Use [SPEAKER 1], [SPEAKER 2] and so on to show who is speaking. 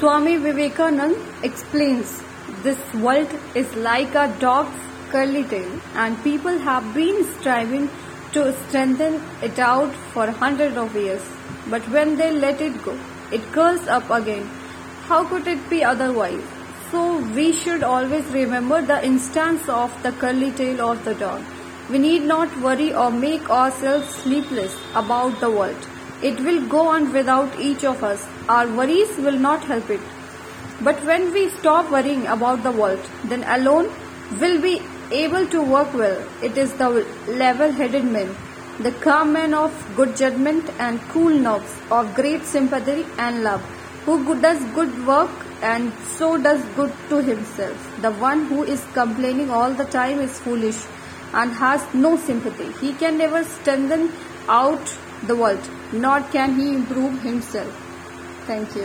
[SPEAKER 1] Swami Vivekanand explains this world is like a dog's curly tail, and people have been striving to strengthen it out for hundreds of years. But when they let it go, it curls up again. How could it be otherwise? So we should always remember the instance of the curly tail of the dog. We need not worry or make ourselves sleepless about the world. It will go on without each of us. Our worries will not help it. But when we stop worrying about the world, then alone will be able to work well. It is the level headed man, the calm man of good judgment and cool nerves, of great sympathy and love, who does good work and so does good to himself. The one who is complaining all the time is foolish and has no sympathy. He can never strengthen out the world, nor can he improve himself. Thank you.